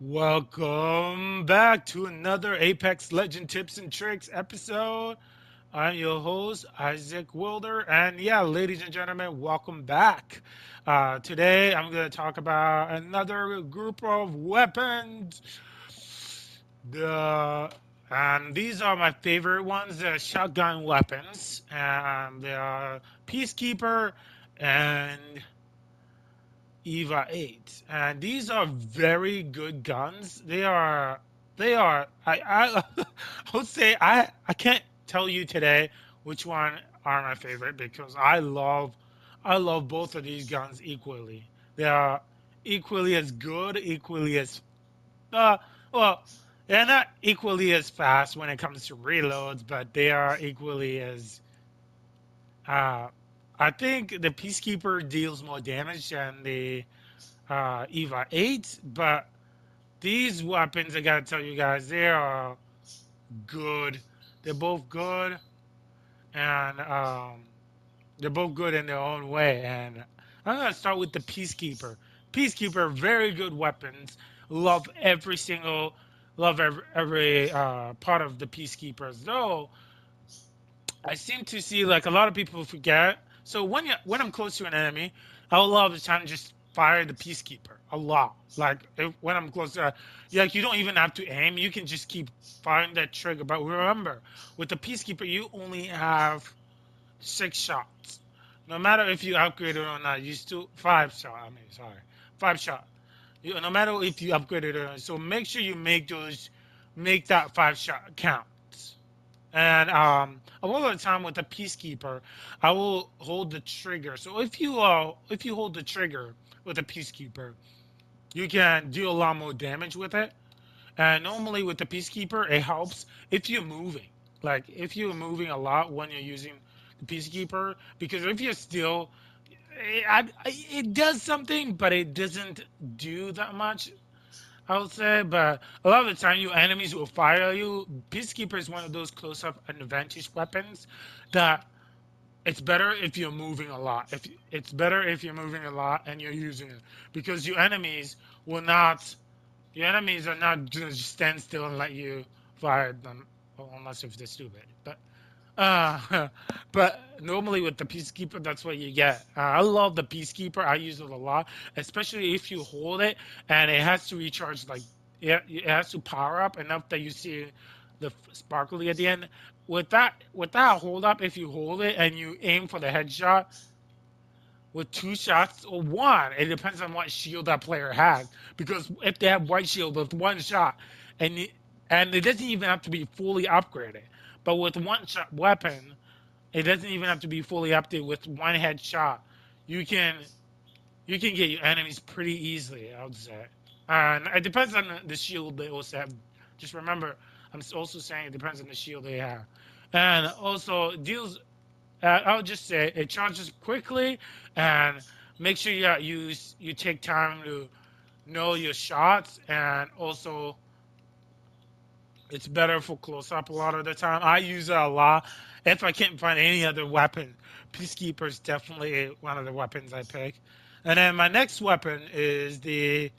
Welcome back to another Apex Legend Tips and Tricks episode. I'm your host, Isaac Wilder. And yeah, ladies and gentlemen, welcome back. Uh, today I'm going to talk about another group of weapons. The and these are my favorite ones. The shotgun weapons, and the Peacekeeper and Eva 8. And these are very good guns. They are they are I I, I would say I I can't tell you today which one are my favorite because I love I love both of these guns equally. They are equally as good, equally as uh well, they're not equally as fast when it comes to reloads, but they are equally as uh I think the Peacekeeper deals more damage than the uh, Eva 8, but these weapons, I gotta tell you guys, they are good. They're both good, and um, they're both good in their own way. And I'm gonna start with the Peacekeeper. Peacekeeper, very good weapons. Love every single, love every, every uh, part of the Peacekeepers. Though I seem to see like a lot of people forget so when you when I'm close to an enemy, I will love the time just fire the peacekeeper a lot. Like if, when I'm close uh, to, like you don't even have to aim. You can just keep firing that trigger. But remember, with the peacekeeper, you only have six shots. No matter if you upgrade it or not, you still five shot. I mean, sorry, five shot. You, no matter if you upgrade it or not. So make sure you make those, make that five shot count. And um, a lot of the time with the peacekeeper, I will hold the trigger. So if you uh, if you hold the trigger with a peacekeeper, you can do a lot more damage with it. And normally with the peacekeeper, it helps if you're moving. Like if you're moving a lot when you're using the peacekeeper, because if you're still, it, it does something, but it doesn't do that much I would say, but a lot of the time, your enemies will fire you. Peacekeeper is one of those close-up advantage weapons that it's better if you're moving a lot. If it's better if you're moving a lot and you're using it because your enemies will not. Your enemies are not just stand still and let you fire them, unless if they're stupid. But uh, but normally with the Peacekeeper, that's what you get. Uh, I love the Peacekeeper. I use it a lot, especially if you hold it and it has to recharge. Like it, it has to power up enough that you see the sparkly at the end. With that, with that hold up, if you hold it and you aim for the headshot with two shots or one, it depends on what shield that player has. Because if they have white shield with one shot, and and it doesn't even have to be fully upgraded but with one shot weapon, it doesn't even have to be fully updated. With one headshot, you can you can get your enemies pretty easily. I would say, and it depends on the shield they also have. Just remember, I'm also saying it depends on the shield they have, and also deals. Uh, I'll just say it charges quickly, and make sure you you you take time to know your shots, and also it's better for close up a lot of the time. I use it a lot. If I can't find any other weapon, Peacekeeper is definitely one of the weapons I pick. And then my next weapon is the,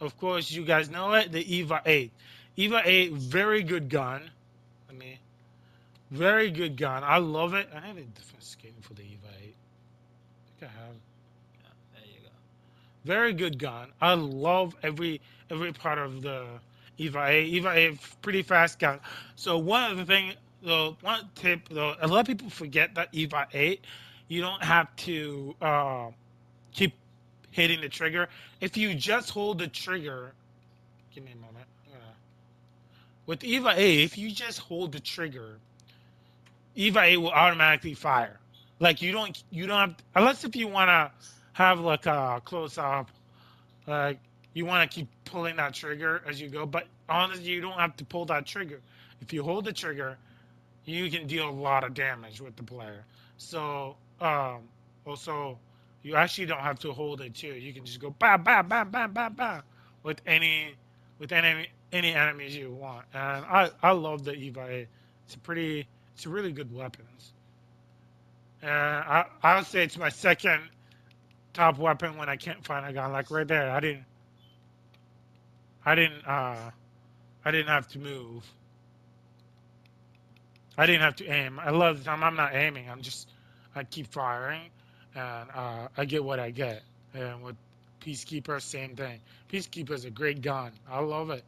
of course, you guys know it, the EVA 8. EVA 8, very good gun. I mean, very good gun. I love it. I have a different skin for the EVA 8. I think I have. Yeah, there you go. Very good gun. I love every every part of the Eva. Eva. Pretty fast gun. So one of the thing, the one tip, though, a lot of people forget that Eva 8, you don't have to uh, keep hitting the trigger. If you just hold the trigger, give me a moment. With Eva A, if you just hold the trigger, Eva A will automatically fire. Like you don't, you don't have, unless if you want to have like a close up, like you want to keep pulling that trigger as you go. But honestly, you don't have to pull that trigger. If you hold the trigger, you can deal a lot of damage with the player. So um, also, you actually don't have to hold it too. You can just go bam, bam, bam, bam, bam, bam with any with any any enemies you want. And I I love the Eva. It's a pretty it's a really good weapons. And I I would say it's my second top weapon when I can't find a gun. Like right there, I didn't I didn't uh I didn't have to move. I didn't have to aim. I love the time I'm not aiming. I'm just I keep firing and uh, I get what I get. And with Peacekeeper, same thing. Peacekeeper is a great gun. I love it.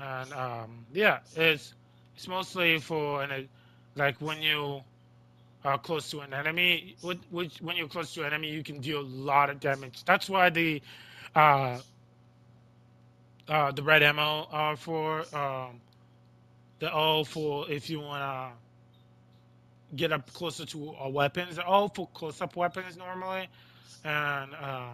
And um, yeah, it's it's mostly for and like when you are close to an enemy. Which when you're close to an enemy, you can deal a lot of damage. That's why the uh, uh, the red ammo are for um, the all for if you wanna get up closer to uh, weapons. They're all for close up weapons normally, and uh,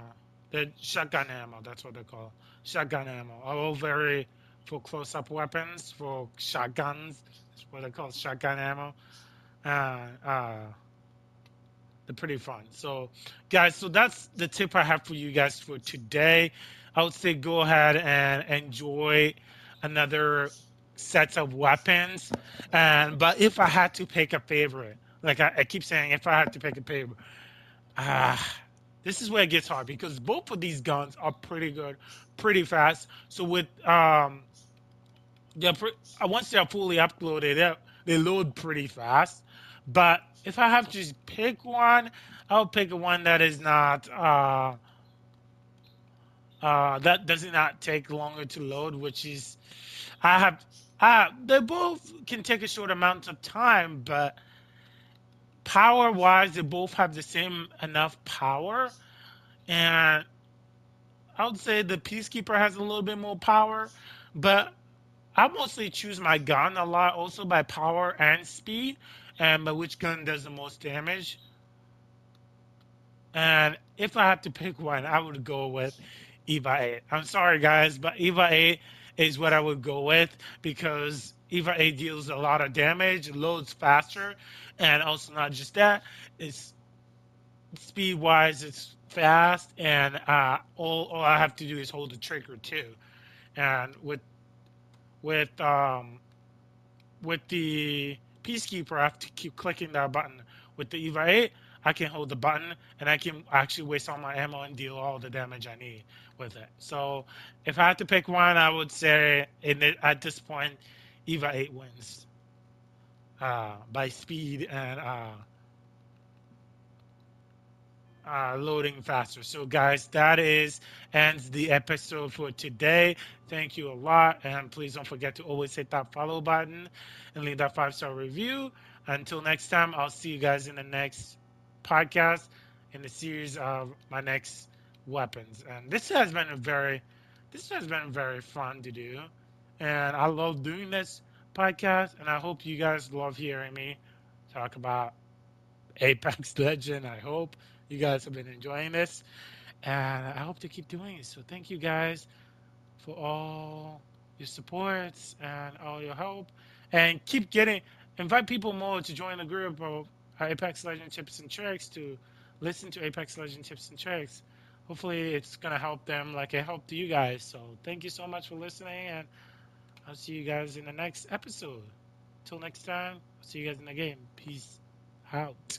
the shotgun ammo. That's what they call shotgun ammo. All very for close up weapons for shotguns. That's what they call shotgun ammo. Uh, uh, they're pretty fun. So, guys, so that's the tip I have for you guys for today. I would say go ahead and enjoy another sets of weapons. And but if I had to pick a favorite, like I, I keep saying, if I had to pick a favorite, ah, uh, this is where it gets hard because both of these guns are pretty good, pretty fast. So with um, yeah, once they're fully uploaded, they they load pretty fast. But if I have to pick one, I'll pick one that is not uh, uh, that does not take longer to load, which is I have uh, they both can take a short amount of time, but power wise, they both have the same enough power. And I would say the Peacekeeper has a little bit more power, but I mostly choose my gun a lot also by power and speed, and by which gun does the most damage. And if I had to pick one, I would go with EVA 8. I'm sorry, guys, but EVA 8 is what I would go with because EVA 8 deals a lot of damage, loads faster, and also not just that, it's speed wise, it's fast, and uh, all, all I have to do is hold the trigger too. And with with um, with the Peacekeeper, I have to keep clicking that button. With the EVA 8, I can hold the button and I can actually waste all my ammo and deal all the damage I need with it. So if I had to pick one, I would say at this point, EVA 8 wins uh, by speed and uh, uh, loading faster. So, guys, that is ends the episode for today. Thank you a lot, and please don't forget to always hit that follow button and leave that five star review. Until next time, I'll see you guys in the next podcast in the series of my next weapons. And this has been a very, this has been very fun to do, and I love doing this podcast. And I hope you guys love hearing me talk about Apex Legend. I hope you guys have been enjoying this, and I hope to keep doing it. So thank you guys for all your supports and all your help, and keep getting invite people more to join the group of Apex Legend Tips and Tricks to listen to Apex Legend Tips and Tricks hopefully it's gonna help them like it helped you guys. So thank you so much for listening, and I'll see you guys in the next episode. Till next time, I'll see you guys in the game. Peace out.